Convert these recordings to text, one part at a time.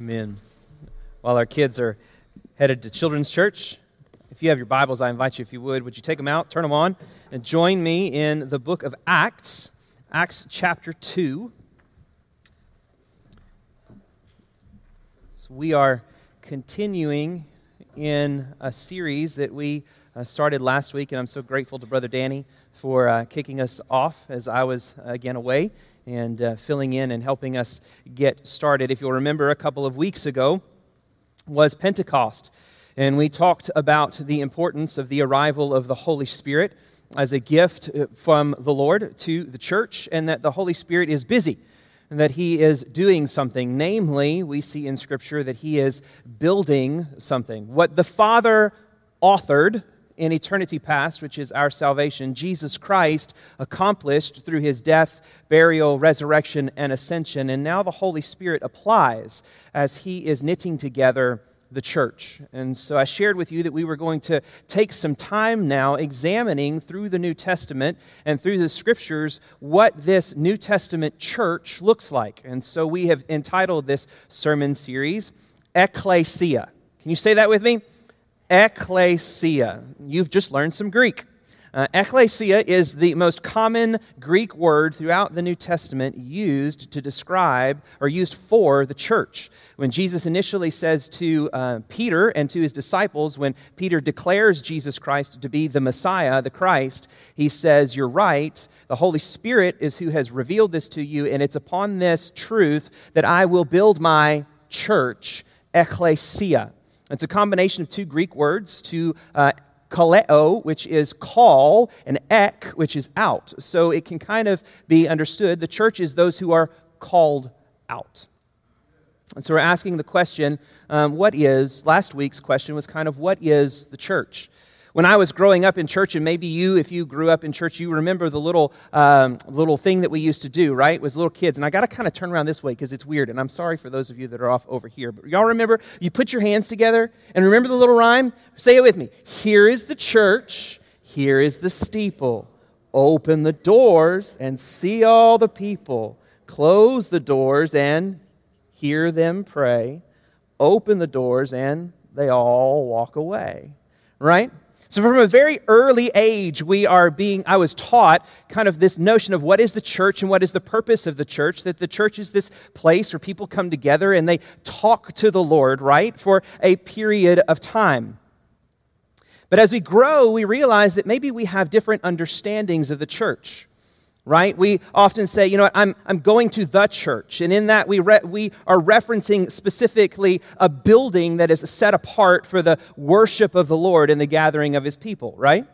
Amen. While our kids are headed to children's church, if you have your Bibles, I invite you, if you would, would you take them out, turn them on, and join me in the book of Acts, Acts chapter 2. So we are continuing in a series that we uh, started last week, and I'm so grateful to Brother Danny for uh, kicking us off as I was again away and uh, filling in and helping us get started. If you'll remember, a couple of weeks ago was Pentecost, and we talked about the importance of the arrival of the Holy Spirit as a gift uh, from the Lord to the church, and that the Holy Spirit is busy. And that he is doing something. Namely, we see in Scripture that he is building something. What the Father authored in eternity past, which is our salvation, Jesus Christ accomplished through his death, burial, resurrection, and ascension. And now the Holy Spirit applies as he is knitting together the church. And so I shared with you that we were going to take some time now examining through the New Testament and through the scriptures what this New Testament church looks like. And so we have entitled this sermon series, Ecclesia. Can you say that with me? Ecclesia. You've just learned some Greek. Uh, ecclesia is the most common Greek word throughout the New Testament used to describe or used for the church. When Jesus initially says to uh, Peter and to his disciples, when Peter declares Jesus Christ to be the Messiah, the Christ, he says, You're right. The Holy Spirit is who has revealed this to you, and it's upon this truth that I will build my church, ecclesia. It's a combination of two Greek words, to uh, kaleo, which is call, and ek, which is out. So it can kind of be understood the church is those who are called out. And so we're asking the question um, what is, last week's question was kind of what is the church? When I was growing up in church, and maybe you, if you grew up in church, you remember the little, um, little thing that we used to do, right? Was little kids. And I got to kind of turn around this way because it's weird. And I'm sorry for those of you that are off over here. But y'all remember, you put your hands together and remember the little rhyme? Say it with me. Here is the church, here is the steeple. Open the doors and see all the people. Close the doors and hear them pray. Open the doors and they all walk away. Right? So, from a very early age, we are being, I was taught kind of this notion of what is the church and what is the purpose of the church. That the church is this place where people come together and they talk to the Lord, right, for a period of time. But as we grow, we realize that maybe we have different understandings of the church right? We often say, you know what, I'm, I'm going to the church. And in that, we, re- we are referencing specifically a building that is set apart for the worship of the Lord and the gathering of his people, right?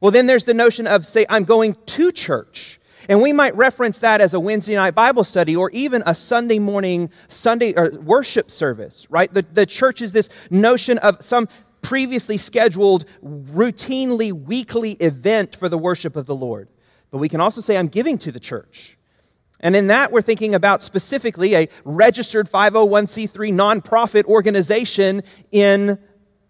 Well, then there's the notion of, say, I'm going to church. And we might reference that as a Wednesday night Bible study or even a Sunday morning Sunday or worship service, right? The, the church is this notion of some previously scheduled, routinely weekly event for the worship of the Lord. But we can also say, I'm giving to the church. And in that, we're thinking about specifically a registered 501c3 nonprofit organization in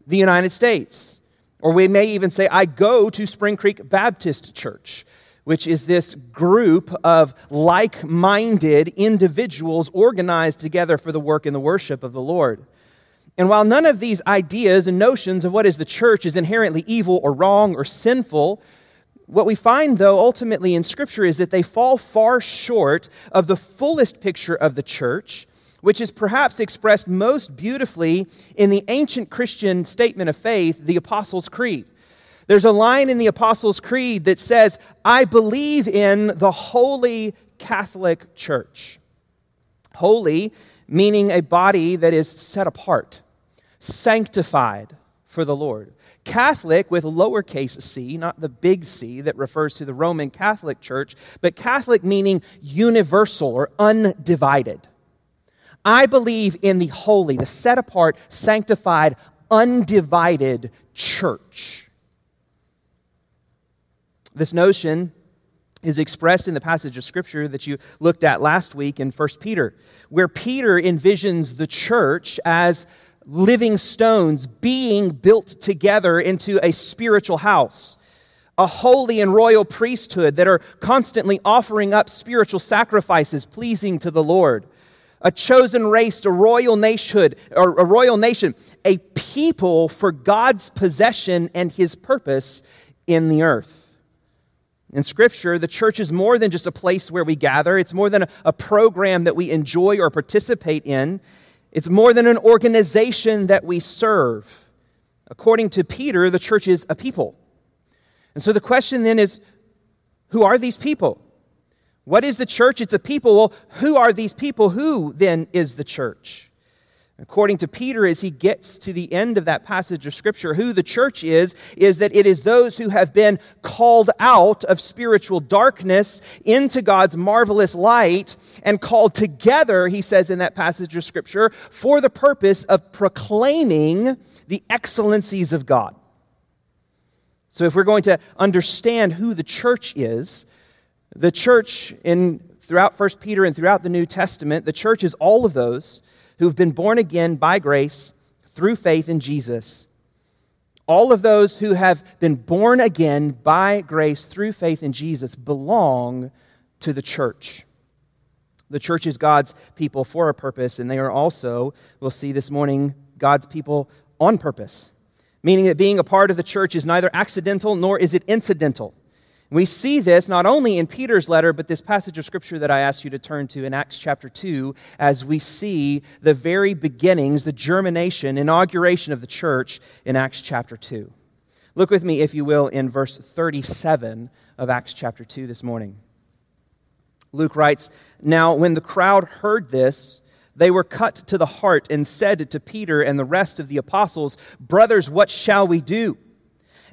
the United States. Or we may even say, I go to Spring Creek Baptist Church, which is this group of like minded individuals organized together for the work and the worship of the Lord. And while none of these ideas and notions of what is the church is inherently evil or wrong or sinful, what we find, though, ultimately in Scripture is that they fall far short of the fullest picture of the church, which is perhaps expressed most beautifully in the ancient Christian statement of faith, the Apostles' Creed. There's a line in the Apostles' Creed that says, I believe in the Holy Catholic Church. Holy meaning a body that is set apart, sanctified for the Lord. Catholic with lowercase c, not the big C that refers to the Roman Catholic Church, but Catholic meaning universal or undivided. I believe in the holy, the set apart, sanctified, undivided church. This notion is expressed in the passage of scripture that you looked at last week in 1 Peter, where Peter envisions the church as living stones being built together into a spiritual house, a holy and royal priesthood that are constantly offering up spiritual sacrifices pleasing to the Lord, a chosen race, a royal nationhood, or a royal nation, a people for God's possession and his purpose in the earth. In Scripture, the church is more than just a place where we gather. It's more than a, a program that we enjoy or participate in. It's more than an organization that we serve. According to Peter, the church is a people. And so the question then is who are these people? What is the church? It's a people. Well, who are these people? Who then is the church? According to Peter, as he gets to the end of that passage of Scripture, who the church is, is that it is those who have been called out of spiritual darkness into God's marvelous light and called together, he says in that passage of Scripture, for the purpose of proclaiming the excellencies of God. So, if we're going to understand who the church is, the church in throughout 1 Peter and throughout the New Testament, the church is all of those who've been born again by grace through faith in Jesus. All of those who have been born again by grace through faith in Jesus belong to the church. The church is God's people for a purpose, and they are also, we'll see this morning, God's people on purpose, meaning that being a part of the church is neither accidental nor is it incidental. We see this not only in Peter's letter, but this passage of scripture that I asked you to turn to in Acts chapter 2, as we see the very beginnings, the germination, inauguration of the church in Acts chapter 2. Look with me, if you will, in verse 37 of Acts chapter 2 this morning. Luke writes Now, when the crowd heard this, they were cut to the heart and said to Peter and the rest of the apostles, Brothers, what shall we do?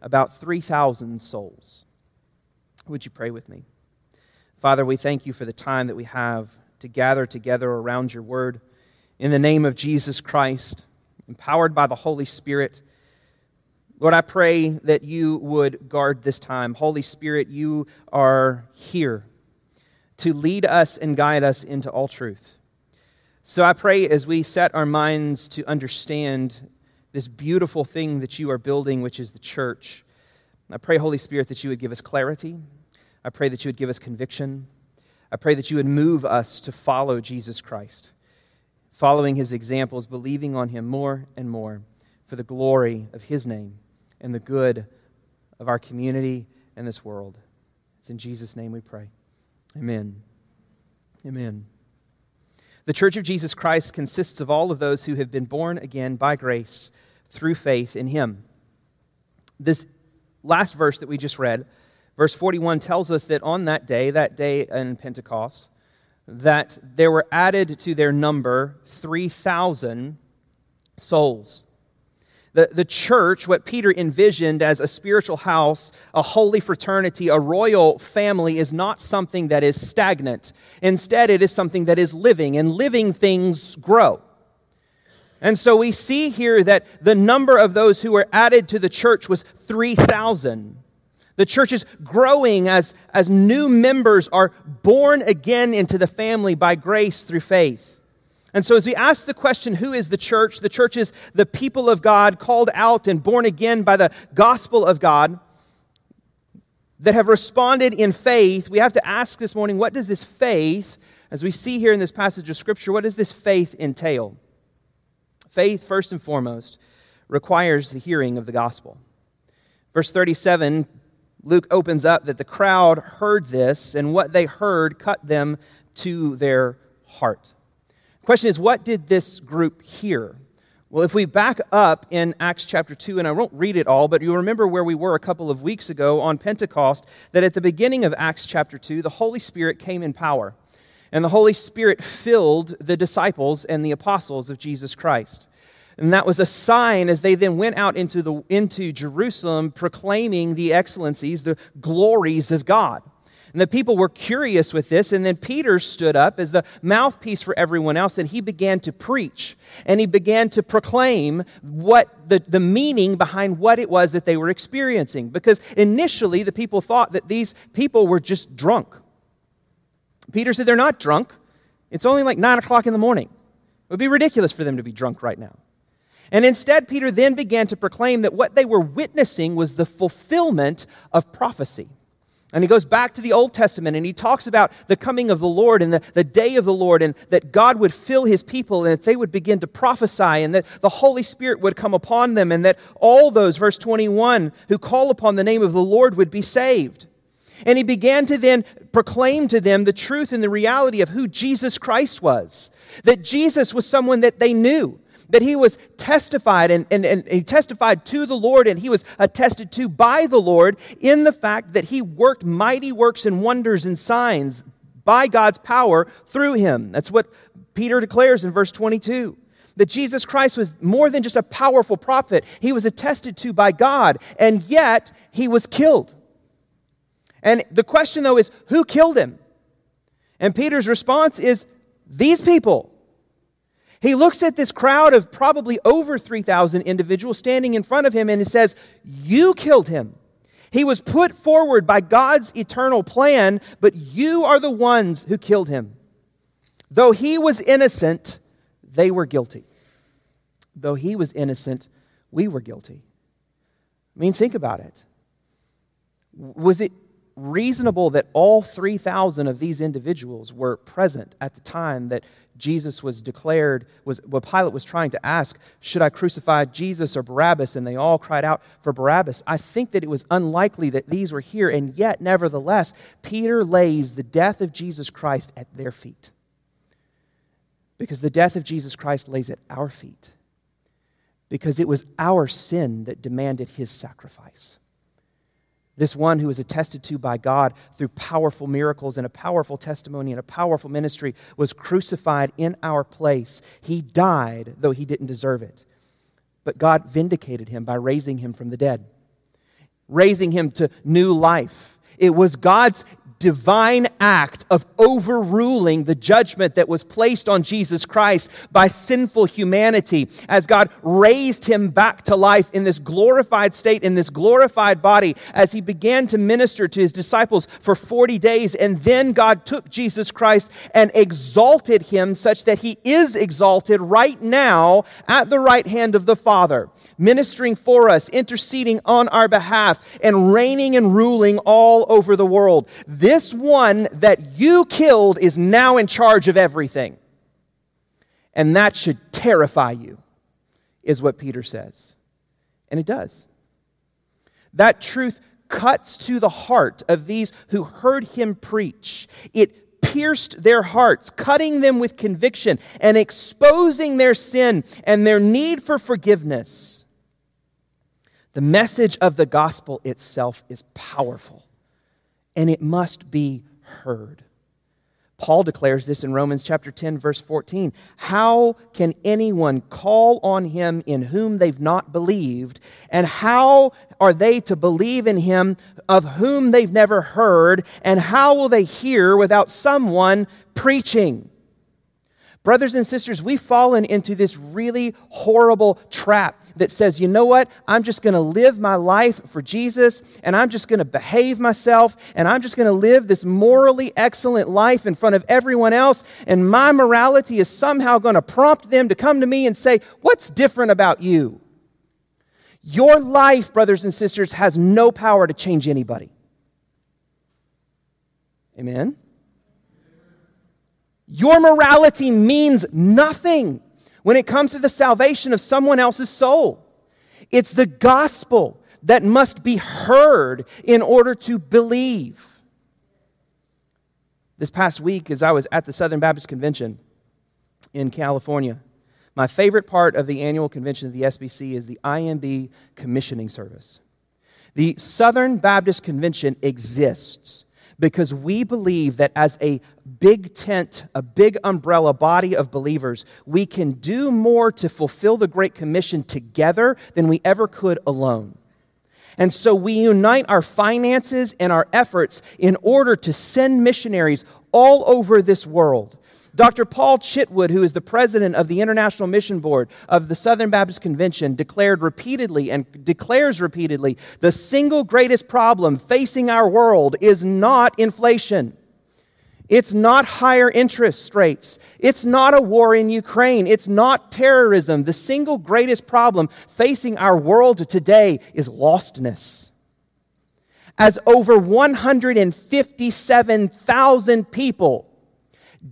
about 3,000 souls. Would you pray with me? Father, we thank you for the time that we have to gather together around your word. In the name of Jesus Christ, empowered by the Holy Spirit, Lord, I pray that you would guard this time. Holy Spirit, you are here to lead us and guide us into all truth. So I pray as we set our minds to understand this beautiful thing that you are building, which is the church. I pray, Holy Spirit, that you would give us clarity. I pray that you would give us conviction. I pray that you would move us to follow Jesus Christ, following his examples, believing on him more and more for the glory of his name and the good of our community and this world. It's in Jesus' name we pray. Amen. Amen. The Church of Jesus Christ consists of all of those who have been born again by grace through faith in him. This last verse that we just read, verse 41, tells us that on that day, that day in Pentecost, that there were added to their number 3,000 souls. The, the church, what Peter envisioned as a spiritual house, a holy fraternity, a royal family, is not something that is stagnant. Instead, it is something that is living, and living things grow. And so we see here that the number of those who were added to the church was 3,000. The church is growing as, as new members are born again into the family by grace through faith. And so, as we ask the question, who is the church? The church is the people of God called out and born again by the gospel of God that have responded in faith. We have to ask this morning, what does this faith, as we see here in this passage of Scripture, what does this faith entail? Faith, first and foremost, requires the hearing of the gospel. Verse 37, Luke opens up that the crowd heard this, and what they heard cut them to their heart. Question is, what did this group hear? Well, if we back up in Acts chapter 2, and I won't read it all, but you remember where we were a couple of weeks ago on Pentecost, that at the beginning of Acts chapter 2, the Holy Spirit came in power. And the Holy Spirit filled the disciples and the apostles of Jesus Christ. And that was a sign as they then went out into, the, into Jerusalem proclaiming the excellencies, the glories of God. And the people were curious with this. And then Peter stood up as the mouthpiece for everyone else and he began to preach. And he began to proclaim what the, the meaning behind what it was that they were experiencing. Because initially the people thought that these people were just drunk. Peter said they're not drunk. It's only like nine o'clock in the morning. It would be ridiculous for them to be drunk right now. And instead, Peter then began to proclaim that what they were witnessing was the fulfillment of prophecy. And he goes back to the Old Testament and he talks about the coming of the Lord and the, the day of the Lord and that God would fill his people and that they would begin to prophesy and that the Holy Spirit would come upon them and that all those, verse 21, who call upon the name of the Lord would be saved. And he began to then proclaim to them the truth and the reality of who Jesus Christ was. That Jesus was someone that they knew that he was testified and, and, and he testified to the Lord and he was attested to by the Lord in the fact that he worked mighty works and wonders and signs by God's power through him. That's what Peter declares in verse 22 that Jesus Christ was more than just a powerful prophet. He was attested to by God, and yet he was killed. And the question, though, is who killed him? And Peter's response is these people. He looks at this crowd of probably over 3,000 individuals standing in front of him and he says, You killed him. He was put forward by God's eternal plan, but you are the ones who killed him. Though he was innocent, they were guilty. Though he was innocent, we were guilty. I mean, think about it. Was it reasonable that all 3,000 of these individuals were present at the time that Jesus was declared, was what Pilate was trying to ask, should I crucify Jesus or Barabbas? And they all cried out for Barabbas. I think that it was unlikely that these were here, and yet, nevertheless, Peter lays the death of Jesus Christ at their feet. Because the death of Jesus Christ lays at our feet. Because it was our sin that demanded his sacrifice. This one who was attested to by God through powerful miracles and a powerful testimony and a powerful ministry was crucified in our place. He died, though he didn't deserve it. But God vindicated him by raising him from the dead, raising him to new life. It was God's divine act of overruling the judgment that was placed on Jesus Christ by sinful humanity as God raised him back to life in this glorified state, in this glorified body, as he began to minister to his disciples for 40 days. And then God took Jesus Christ and exalted him such that he is exalted right now at the right hand of the Father, ministering for us, interceding on our behalf, and reigning and ruling all over the world. This one that you killed is now in charge of everything. And that should terrify you, is what Peter says. And it does. That truth cuts to the heart of these who heard him preach. It pierced their hearts, cutting them with conviction and exposing their sin and their need for forgiveness. The message of the gospel itself is powerful and it must be heard. Paul declares this in Romans chapter 10 verse 14. How can anyone call on him in whom they've not believed? And how are they to believe in him of whom they've never heard? And how will they hear without someone preaching? Brothers and sisters, we've fallen into this really horrible trap that says, you know what? I'm just going to live my life for Jesus and I'm just going to behave myself and I'm just going to live this morally excellent life in front of everyone else. And my morality is somehow going to prompt them to come to me and say, What's different about you? Your life, brothers and sisters, has no power to change anybody. Amen? Your morality means nothing when it comes to the salvation of someone else's soul. It's the gospel that must be heard in order to believe. This past week, as I was at the Southern Baptist Convention in California, my favorite part of the annual convention of the SBC is the IMB commissioning service. The Southern Baptist Convention exists because we believe that as a big tent, a big umbrella body of believers, we can do more to fulfill the Great Commission together than we ever could alone. And so we unite our finances and our efforts in order to send missionaries all over this world. Dr. Paul Chitwood, who is the president of the International Mission Board of the Southern Baptist Convention, declared repeatedly and declares repeatedly the single greatest problem facing our world is not inflation. It's not higher interest rates. It's not a war in Ukraine. It's not terrorism. The single greatest problem facing our world today is lostness. As over 157,000 people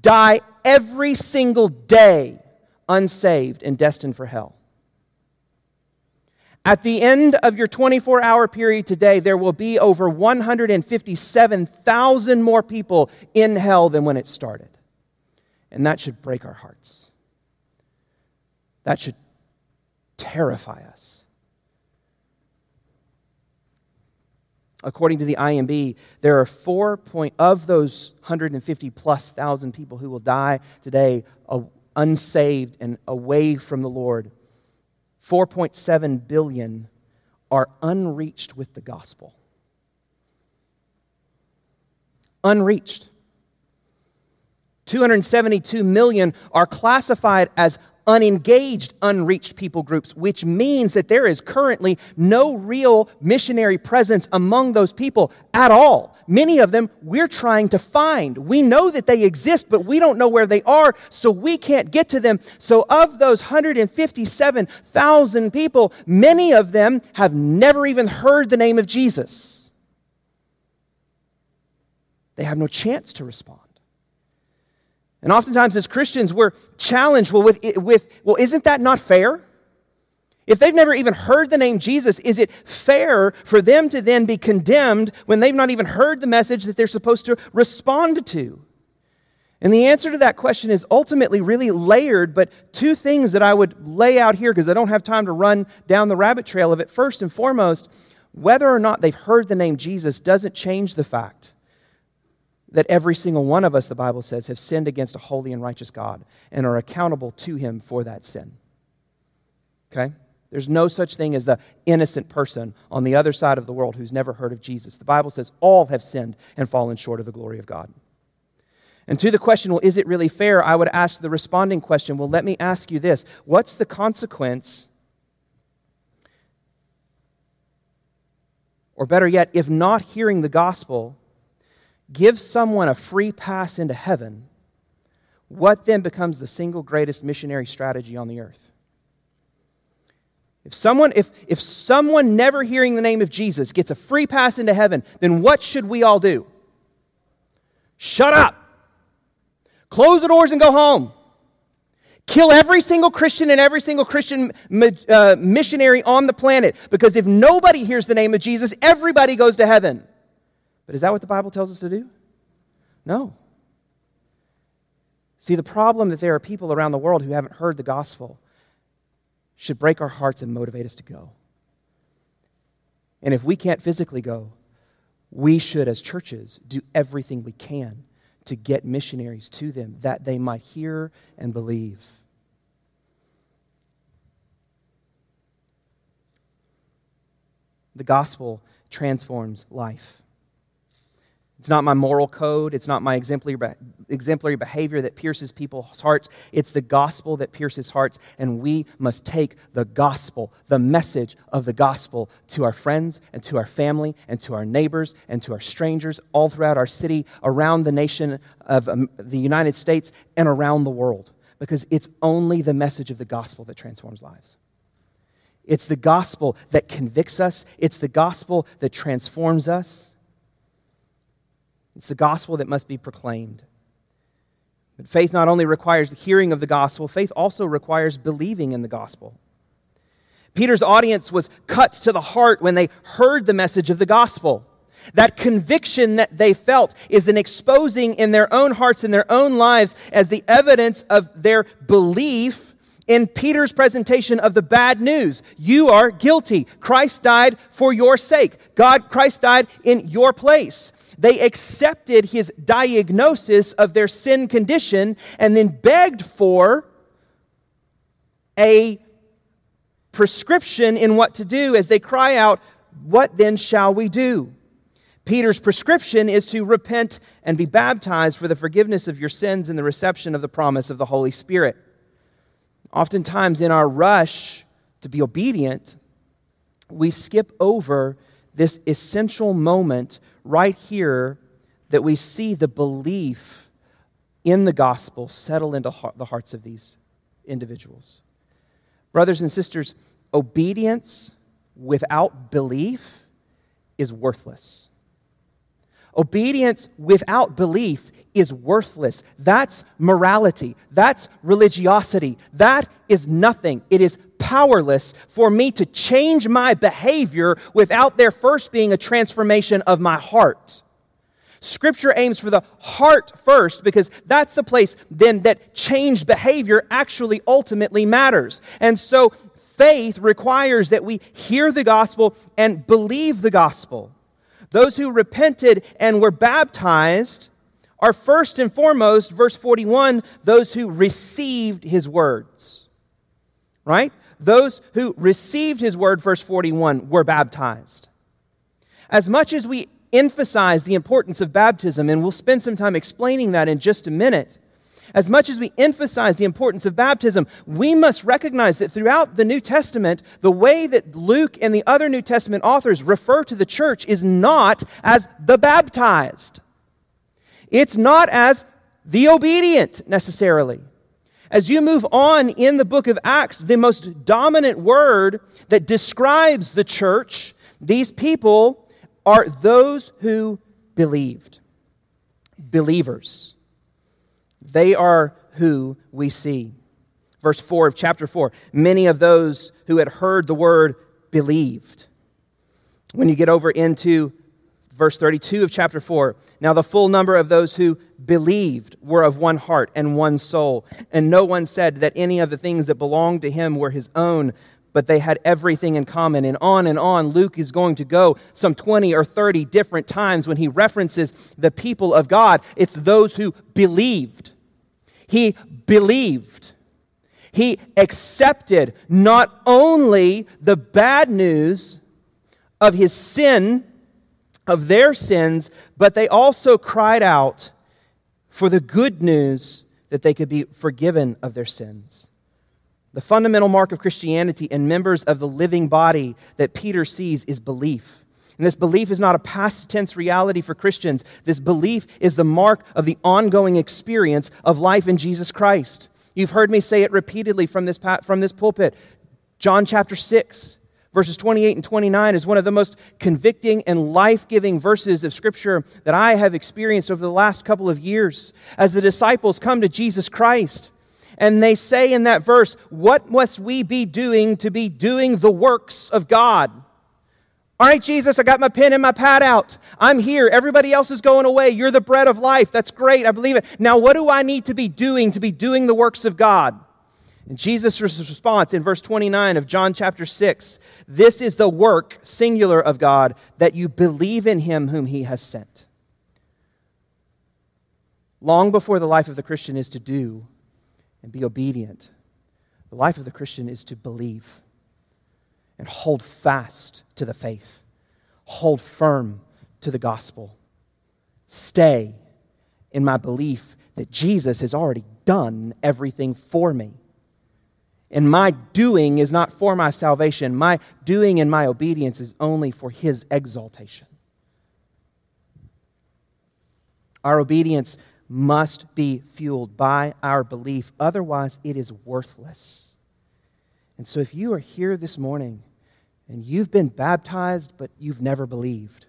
die every single day unsaved and destined for hell. At the end of your 24 hour period today, there will be over 157,000 more people in hell than when it started. And that should break our hearts. That should terrify us. According to the IMB, there are four point of those 150 plus thousand people who will die today uh, unsaved and away from the Lord. 4.7 billion are unreached with the gospel. Unreached. 272 million are classified as unengaged, unreached people groups, which means that there is currently no real missionary presence among those people at all. Many of them we're trying to find. We know that they exist, but we don't know where they are, so we can't get to them. So, of those 157,000 people, many of them have never even heard the name of Jesus. They have no chance to respond. And oftentimes, as Christians, we're challenged well, with, with well, isn't that not fair? If they've never even heard the name Jesus, is it fair for them to then be condemned when they've not even heard the message that they're supposed to respond to? And the answer to that question is ultimately really layered, but two things that I would lay out here because I don't have time to run down the rabbit trail of it. First and foremost, whether or not they've heard the name Jesus doesn't change the fact that every single one of us, the Bible says, have sinned against a holy and righteous God and are accountable to him for that sin. Okay? There's no such thing as the innocent person on the other side of the world who's never heard of Jesus. The Bible says all have sinned and fallen short of the glory of God. And to the question, well, is it really fair? I would ask the responding question, well, let me ask you this. What's the consequence? Or better yet, if not hearing the gospel gives someone a free pass into heaven, what then becomes the single greatest missionary strategy on the earth? If someone, if, if someone never hearing the name of Jesus gets a free pass into heaven, then what should we all do? Shut up. Close the doors and go home. Kill every single Christian and every single Christian uh, missionary on the planet. Because if nobody hears the name of Jesus, everybody goes to heaven. But is that what the Bible tells us to do? No. See, the problem that there are people around the world who haven't heard the gospel should break our hearts and motivate us to go. And if we can't physically go, we should, as churches, do everything we can to get missionaries to them that they might hear and believe. The gospel transforms life. It's not my moral code. It's not my exemplary, exemplary behavior that pierces people's hearts. It's the gospel that pierces hearts. And we must take the gospel, the message of the gospel, to our friends and to our family and to our neighbors and to our strangers all throughout our city, around the nation of um, the United States, and around the world. Because it's only the message of the gospel that transforms lives. It's the gospel that convicts us, it's the gospel that transforms us. It's the gospel that must be proclaimed. But faith not only requires the hearing of the gospel, faith also requires believing in the gospel. Peter's audience was cut to the heart when they heard the message of the gospel. That conviction that they felt is an exposing in their own hearts, in their own lives, as the evidence of their belief in Peter's presentation of the bad news. You are guilty. Christ died for your sake. God, Christ died in your place. They accepted his diagnosis of their sin condition and then begged for a prescription in what to do as they cry out, what then shall we do? Peter's prescription is to repent and be baptized for the forgiveness of your sins and the reception of the promise of the Holy Spirit. Oftentimes, in our rush to be obedient, we skip over this essential moment right here that we see the belief in the gospel settle into the hearts of these individuals. Brothers and sisters, obedience without belief is worthless. Obedience without belief is worthless. That's morality. That's religiosity. That is nothing. It is powerless for me to change my behavior without there first being a transformation of my heart. Scripture aims for the heart first because that's the place then that changed behavior actually ultimately matters. And so faith requires that we hear the gospel and believe the gospel. Those who repented and were baptized are first and foremost, verse 41, those who received his words. Right? Those who received his word, verse 41, were baptized. As much as we emphasize the importance of baptism, and we'll spend some time explaining that in just a minute, as much as we emphasize the importance of baptism, we must recognize that throughout the New Testament, the way that Luke and the other New Testament authors refer to the church is not as the baptized. It's not as the obedient necessarily. As you move on in the book of Acts, the most dominant word that describes the church, these people are those who believed. Believers. They are who we see. Verse 4 of chapter 4 many of those who had heard the word believed. When you get over into verse 32 of chapter 4 now the full number of those who believed were of one heart and one soul. And no one said that any of the things that belonged to him were his own, but they had everything in common. And on and on, Luke is going to go some 20 or 30 different times when he references the people of God. It's those who believed. He believed. He accepted not only the bad news of his sin, of their sins, but they also cried out for the good news that they could be forgiven of their sins. The fundamental mark of Christianity and members of the living body that Peter sees is belief. And this belief is not a past tense reality for Christians. This belief is the mark of the ongoing experience of life in Jesus Christ. You've heard me say it repeatedly from this, from this pulpit. John chapter 6, Verses 28 and 29 is one of the most convicting and life giving verses of Scripture that I have experienced over the last couple of years. As the disciples come to Jesus Christ, and they say in that verse, What must we be doing to be doing the works of God? All right, Jesus, I got my pen and my pad out. I'm here. Everybody else is going away. You're the bread of life. That's great. I believe it. Now, what do I need to be doing to be doing the works of God? And Jesus' response in verse 29 of John chapter 6 this is the work, singular, of God, that you believe in him whom he has sent. Long before the life of the Christian is to do and be obedient, the life of the Christian is to believe and hold fast to the faith, hold firm to the gospel, stay in my belief that Jesus has already done everything for me and my doing is not for my salvation. My doing and my obedience is only for His exaltation. Our obedience must be fueled by our belief, otherwise, it is worthless. And so, if you are here this morning and you've been baptized but you've never believed,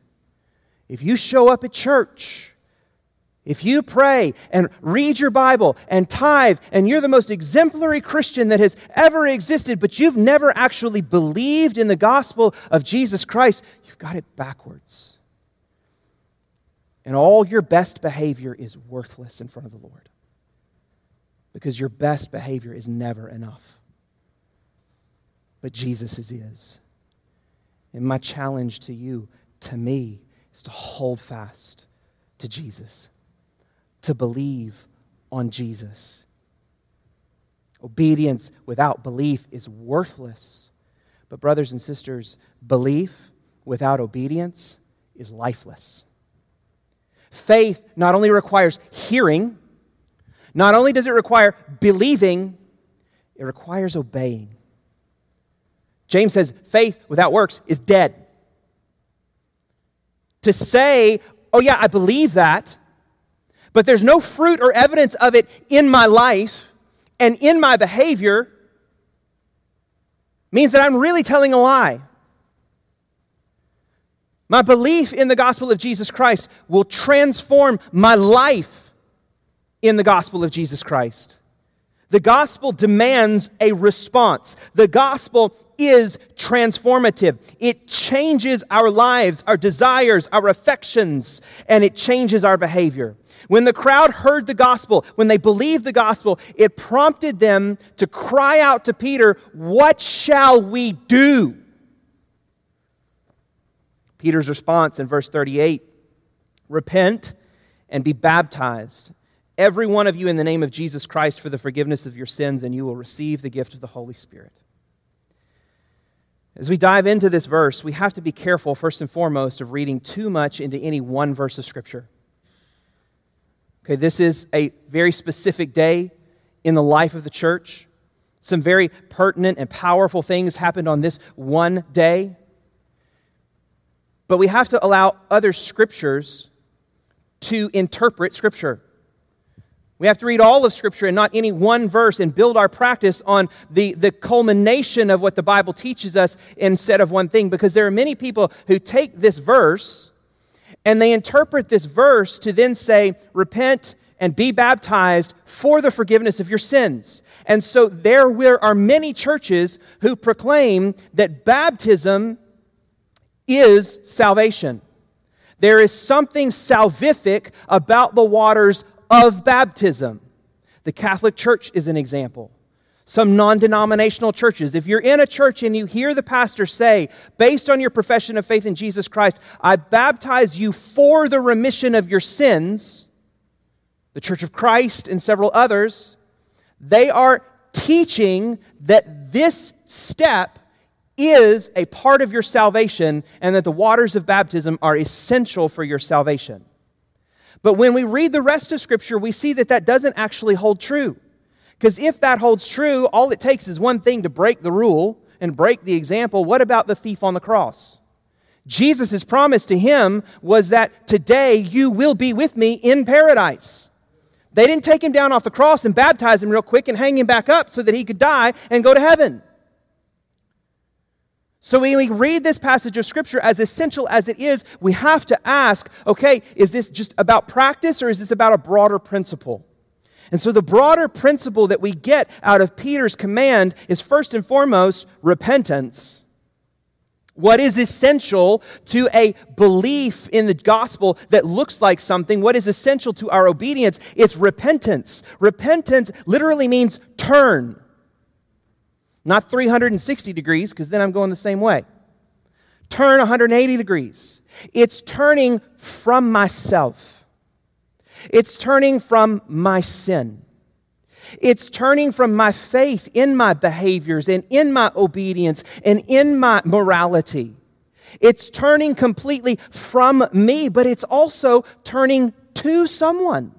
if you show up at church if you pray and read your Bible and tithe, and you're the most exemplary Christian that has ever existed, but you've never actually believed in the gospel of Jesus Christ, you've got it backwards. And all your best behavior is worthless in front of the Lord because your best behavior is never enough. But Jesus' is. And my challenge to you, to me, is to hold fast to Jesus to believe on Jesus. Obedience without belief is worthless. But, brothers and sisters, belief without obedience is lifeless. Faith not only requires hearing, not only does it require believing, it requires obeying. James says faith without works is dead. To say, oh, yeah, I believe that, but there's no fruit or evidence of it in my life and in my behavior, means that I'm really telling a lie. My belief in the gospel of Jesus Christ will transform my life in the gospel of Jesus Christ. The gospel demands a response. The gospel is transformative. It changes our lives, our desires, our affections, and it changes our behavior. When the crowd heard the gospel, when they believed the gospel, it prompted them to cry out to Peter, What shall we do? Peter's response in verse 38 Repent and be baptized, every one of you, in the name of Jesus Christ for the forgiveness of your sins, and you will receive the gift of the Holy Spirit. As we dive into this verse, we have to be careful, first and foremost, of reading too much into any one verse of Scripture. Okay, this is a very specific day in the life of the church. Some very pertinent and powerful things happened on this one day. But we have to allow other scriptures to interpret Scripture. We have to read all of Scripture and not any one verse and build our practice on the, the culmination of what the Bible teaches us instead of one thing. Because there are many people who take this verse and they interpret this verse to then say, repent and be baptized for the forgiveness of your sins. And so there are many churches who proclaim that baptism is salvation. There is something salvific about the waters of baptism. The Catholic Church is an example some non denominational churches. If you're in a church and you hear the pastor say, based on your profession of faith in Jesus Christ, I baptize you for the remission of your sins, the Church of Christ and several others, they are teaching that this step is a part of your salvation and that the waters of baptism are essential for your salvation. But when we read the rest of Scripture, we see that that doesn't actually hold true. Because if that holds true, all it takes is one thing to break the rule and break the example. What about the thief on the cross? Jesus' promise to him was that today you will be with me in paradise. They didn't take him down off the cross and baptize him real quick and hang him back up so that he could die and go to heaven. So when we read this passage of Scripture, as essential as it is, we have to ask okay, is this just about practice or is this about a broader principle? And so, the broader principle that we get out of Peter's command is first and foremost repentance. What is essential to a belief in the gospel that looks like something, what is essential to our obedience? It's repentance. Repentance literally means turn. Not 360 degrees, because then I'm going the same way. Turn 180 degrees. It's turning from myself it's turning from my sin. It's turning from my faith in my behaviors and in my obedience and in my morality. It's turning completely from me, but it's also turning to someone.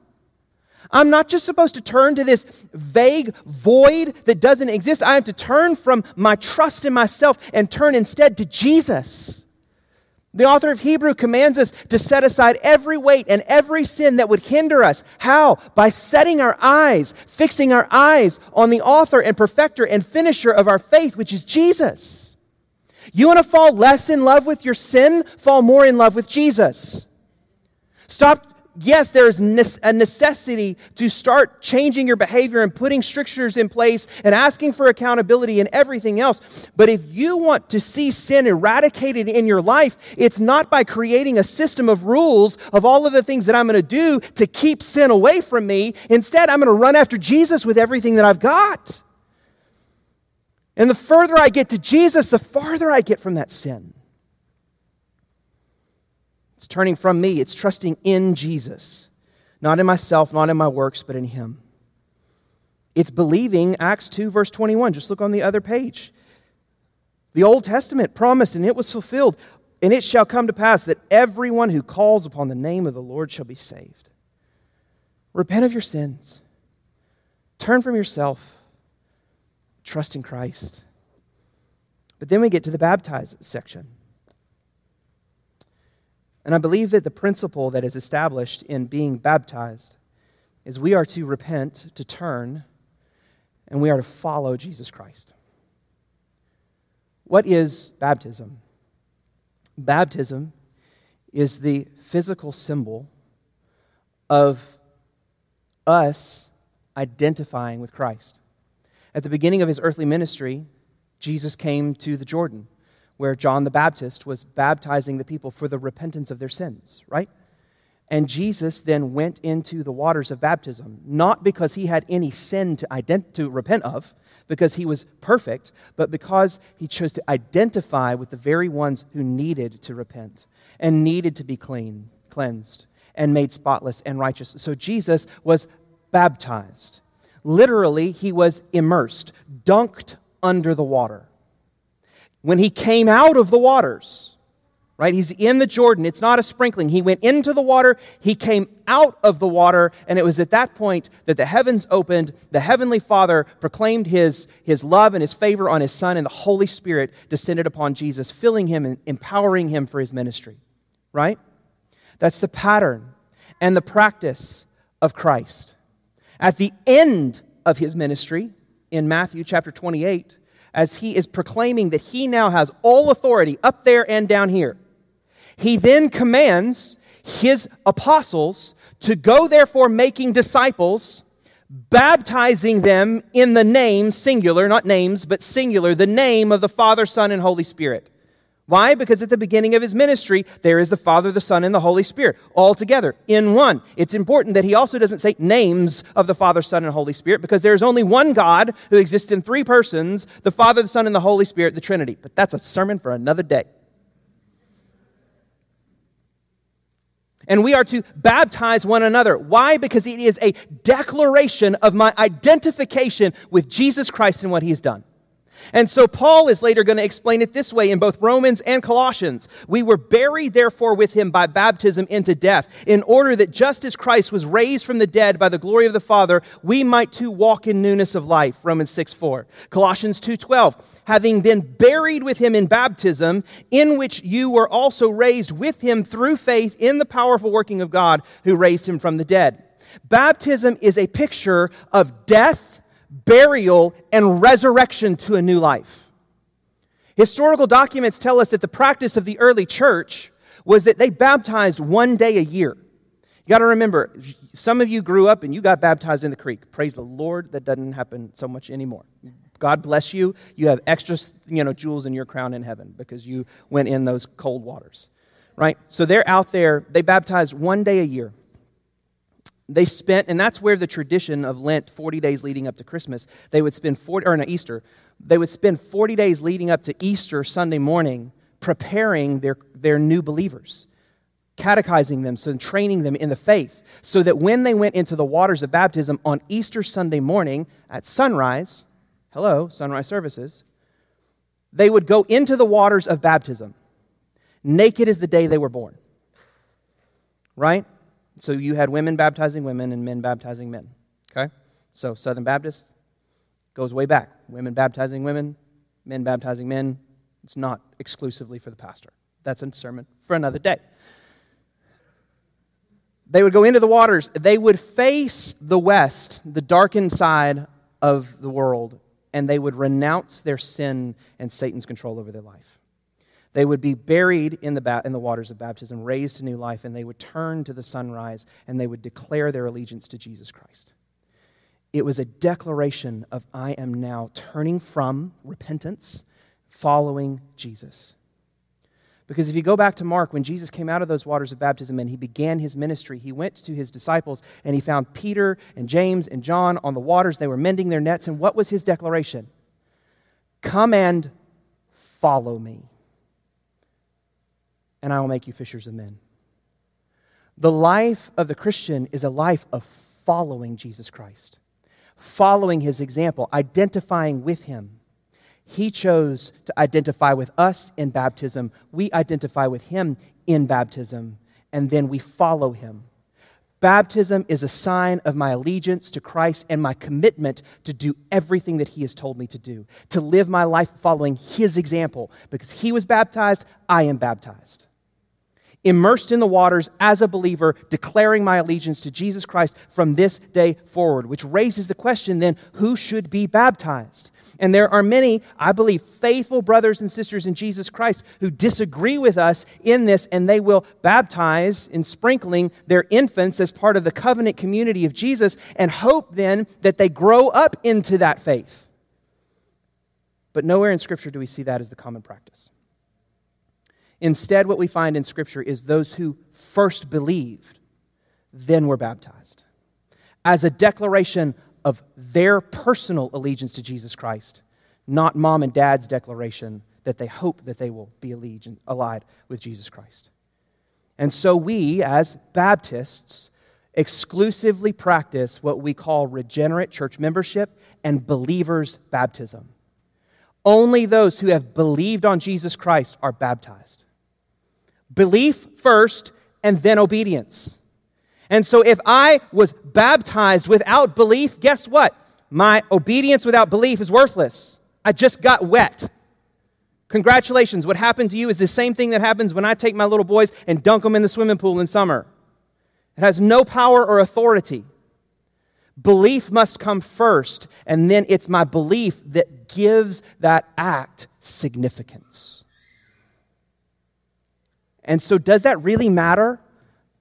I'm not just supposed to turn to this vague void that doesn't exist. I have to turn from my trust in myself and turn instead to Jesus. The author of Hebrew commands us to set aside every weight and every sin that would hinder us. How? By setting our eyes, fixing our eyes on the author and perfecter and finisher of our faith, which is Jesus. You want to fall less in love with your sin? Fall more in love with Jesus. Stop yes, there's a necessity to start changing your behavior and putting strictures in place and asking for accountability and everything else. But if you want to see sin eradicated in your life, it's not by creating a system of rules of all of the things that I'm going to do to keep sin away from me. Instead, I'm going to run after Jesus with everything that I've got. And the further I get to Jesus, the farther I get from that sin. It's turning from me, it's trusting in Jesus, not in myself, not in my works, but in Him. It's believing Acts 2, verse 21. Just look on the other page. The Old Testament promised, and it was fulfilled. And it shall come to pass that everyone who calls upon the name of the Lord shall be saved. Repent of your sins, turn from yourself, trust in Christ. But then we get to the baptized section. And I believe that the principle that is established in being baptized is we are to repent, to turn, and we are to follow Jesus Christ. What is baptism? Baptism is the physical symbol of us identifying with Christ. At the beginning of his earthly ministry, Jesus came to the Jordan, where John the Baptist was baptizing the people for the repentance of their sins, right? And Jesus then went into the waters of baptism, not because he had any sin to, ident- to repent of, because he was perfect, but because he chose to identify with the very ones who needed to repent and needed to be clean, cleansed, and made spotless and righteous. So Jesus was baptized. Literally, he was immersed, dunked under the water. When he came out of the waters, right? He's in the Jordan. It's not a sprinkling. He went into the water, he came out of the water, and it was at that point that the heavens opened. The heavenly Father proclaimed his, his love and his favor on his Son, and the Holy Spirit descended upon Jesus, filling him and empowering him for his ministry, right? That's the pattern and the practice of Christ. At the end of his ministry, in Matthew chapter 28, as he is proclaiming that he now has all authority up there and down here he then commands his apostles to go, therefore, making disciples, baptizing them in the name, singular, not names, but singular, the name of the Father, Son, and Holy Spirit. Why? Because at the beginning of his ministry, there is the Father, the Son, and the Holy Spirit, all together in one. It's important that he also doesn't say names of the Father, Son, and Holy Spirit, because there is only one God who exists in three persons the Father, the Son, and the Holy Spirit, the Trinity. But that's a sermon for another day. And we are to baptize one another. Why? Because it is a declaration of my identification with Jesus Christ and what he's done. And so Paul is later going to explain it this way in both Romans and Colossians. We were buried, therefore, with him by baptism into death, in order that just as Christ was raised from the dead by the glory of the Father, we might too walk in newness of life. Romans 6 4. Colossians 2 12. Having been buried with him in baptism, in which you were also raised with him through faith in the powerful working of God who raised him from the dead. Baptism is a picture of death burial, and resurrection to a new life. Historical documents tell us that the practice of the early church was that they baptized one day a year. You got to remember, some of you grew up and you got baptized in the creek. Praise the Lord, that doesn't happen so much anymore. God bless you. You have extra, you know, jewels in your crown in heaven because you went in those cold waters. Right? So they're out there, they baptized one day a year they spent, and that's where the tradition of Lent, 40 days leading up to Christmas, they would spend 40, or no, Easter, they would spend 40 days leading up to Easter Sunday morning preparing their, their new believers, catechizing them, so training them in the faith, so that when they went into the waters of baptism on Easter Sunday morning at sunrise, hello, sunrise services, they would go into the waters of baptism, naked as the day they were born. Right? So you had women baptizing women and men baptizing men. Okay? So Southern Baptist goes way back. Women baptizing women, men baptizing men. It's not exclusively for the pastor. That's a sermon for another day. They would go into the waters. They would face the west, the darkened side of the world, and they would renounce their sin and Satan's control over their life. They would be buried in the, ba- in the waters of baptism, raised to new life, and they would turn to the sunrise and they would declare their allegiance to Jesus Christ. It was a declaration of, I am now turning from repentance, following Jesus. Because if you go back to Mark, when Jesus came out of those waters of baptism and he began his ministry, he went to his disciples and he found Peter and James and John on the waters. They were mending their nets. And what was his declaration? Come and follow me and I will make you fishers of men. The life of the Christian is a life of following Jesus Christ, following his example, identifying with him. He chose to identify with us in baptism. We identify with Him in baptism, and then we follow Him. Baptism is a sign of my allegiance to Christ and my commitment to do everything that He has told me to do, to live my life following His example. Because He was baptized, I am baptized. Immersed in the waters as a believer, declaring my allegiance to Jesus Christ from this day forward, which raises the question then who should be baptized? And there are many, I believe, faithful brothers and sisters in Jesus Christ who disagree with us in this, and they will baptize in sprinkling their infants as part of the covenant community of Jesus and hope then that they grow up into that faith. But nowhere in Scripture do we see that as the common practice. Instead, what we find in Scripture is those who first believed, then were baptized as a declaration of their personal allegiance to Jesus Christ, not mom and dad's declaration that they hope that they will be allied with Jesus Christ. And so we, as Baptists, exclusively practice what we call regenerate church membership and believers' baptism. Only those who have believed on Jesus Christ are baptized. Belief first and then obedience. And so if I was baptized without belief, guess what? My obedience without belief is worthless. I just got wet. Congratulations. What happened to you is the same thing that happens when I take my little boys and dunk them in the swimming pool in summer. It has no power or authority. Belief must come first, and then it's my belief that gives that act significance. And so, does that really matter?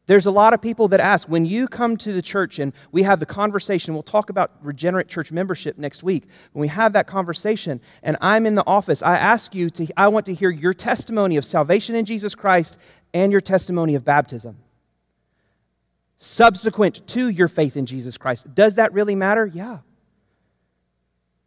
There's a lot of people that ask when you come to the church and we have the conversation, we'll talk about regenerate church membership next week. When we have that conversation and I'm in the office, I ask you to, I want to hear your testimony of salvation in Jesus Christ and your testimony of baptism. Subsequent to your faith in Jesus Christ. Does that really matter? Yeah.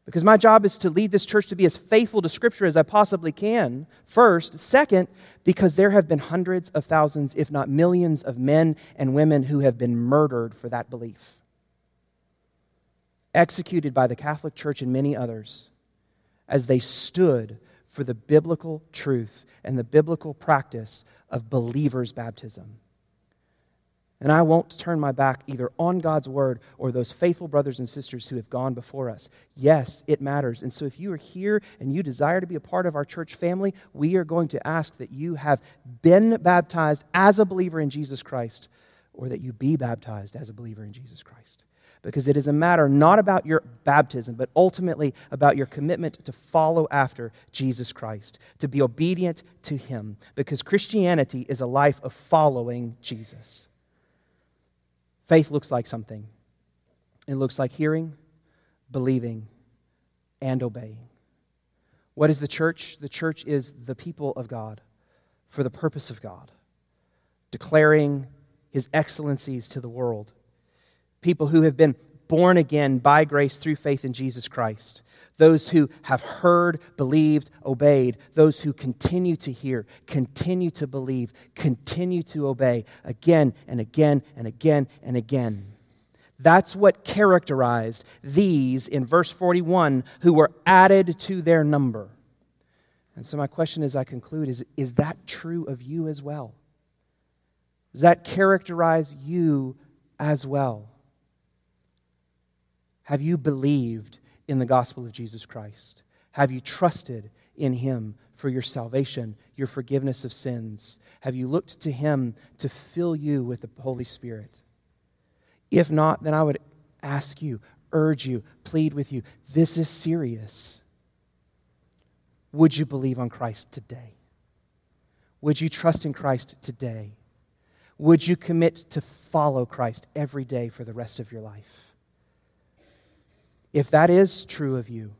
Because my job is to lead this church to be as faithful to Scripture as I possibly can, first. Second, because there have been hundreds of thousands, if not millions, of men and women who have been murdered for that belief, executed by the Catholic Church and many others as they stood for the biblical truth and the biblical practice of believers' baptism. And I won't turn my back either on God's word or those faithful brothers and sisters who have gone before us. Yes, it matters. And so if you are here and you desire to be a part of our church family, we are going to ask that you have been baptized as a believer in Jesus Christ or that you be baptized as a believer in Jesus Christ. Because it is a matter not about your baptism, but ultimately about your commitment to follow after Jesus Christ, to be obedient to Him. Because Christianity is a life of following Jesus. Faith looks like something it looks like hearing, believing, and obeying. What is the church? The church is the people of God for the purpose of God, declaring his excellencies to the world. People who have been born again by grace through faith in Jesus Christ those who have heard, believed, obeyed, those who continue to hear, continue to believe, continue to obey again and again and again and again. That's what characterized these in verse 41 who were added to their number. And so, my question as I conclude is Is that true of you as well? Does that characterize you as well? Have you believed in the gospel of Jesus Christ? Have you trusted in him for your salvation, your forgiveness of sins? Have you looked to him to fill you with the Holy Spirit? If not, then I would ask you, urge you, plead with you. This is serious. Would you believe on Christ today? Would you trust in Christ today? Would you commit to follow Christ every day for the rest of your life? If that is true of you,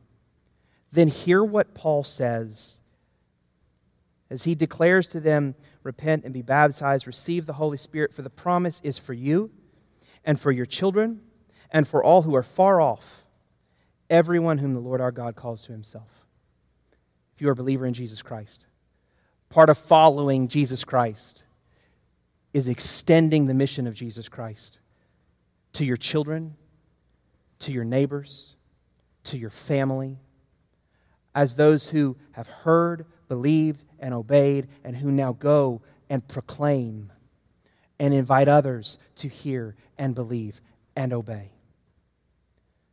then hear what Paul says as he declares to them, Repent and be baptized, receive the Holy Spirit, for the promise is for you and for your children and for all who are far off, everyone whom the Lord our God calls to himself. If you are a believer in Jesus Christ, part of following Jesus Christ is extending the mission of Jesus Christ to your children to your neighbors, to your family. as those who have heard, believed, and obeyed, and who now go and proclaim and invite others to hear and believe and obey.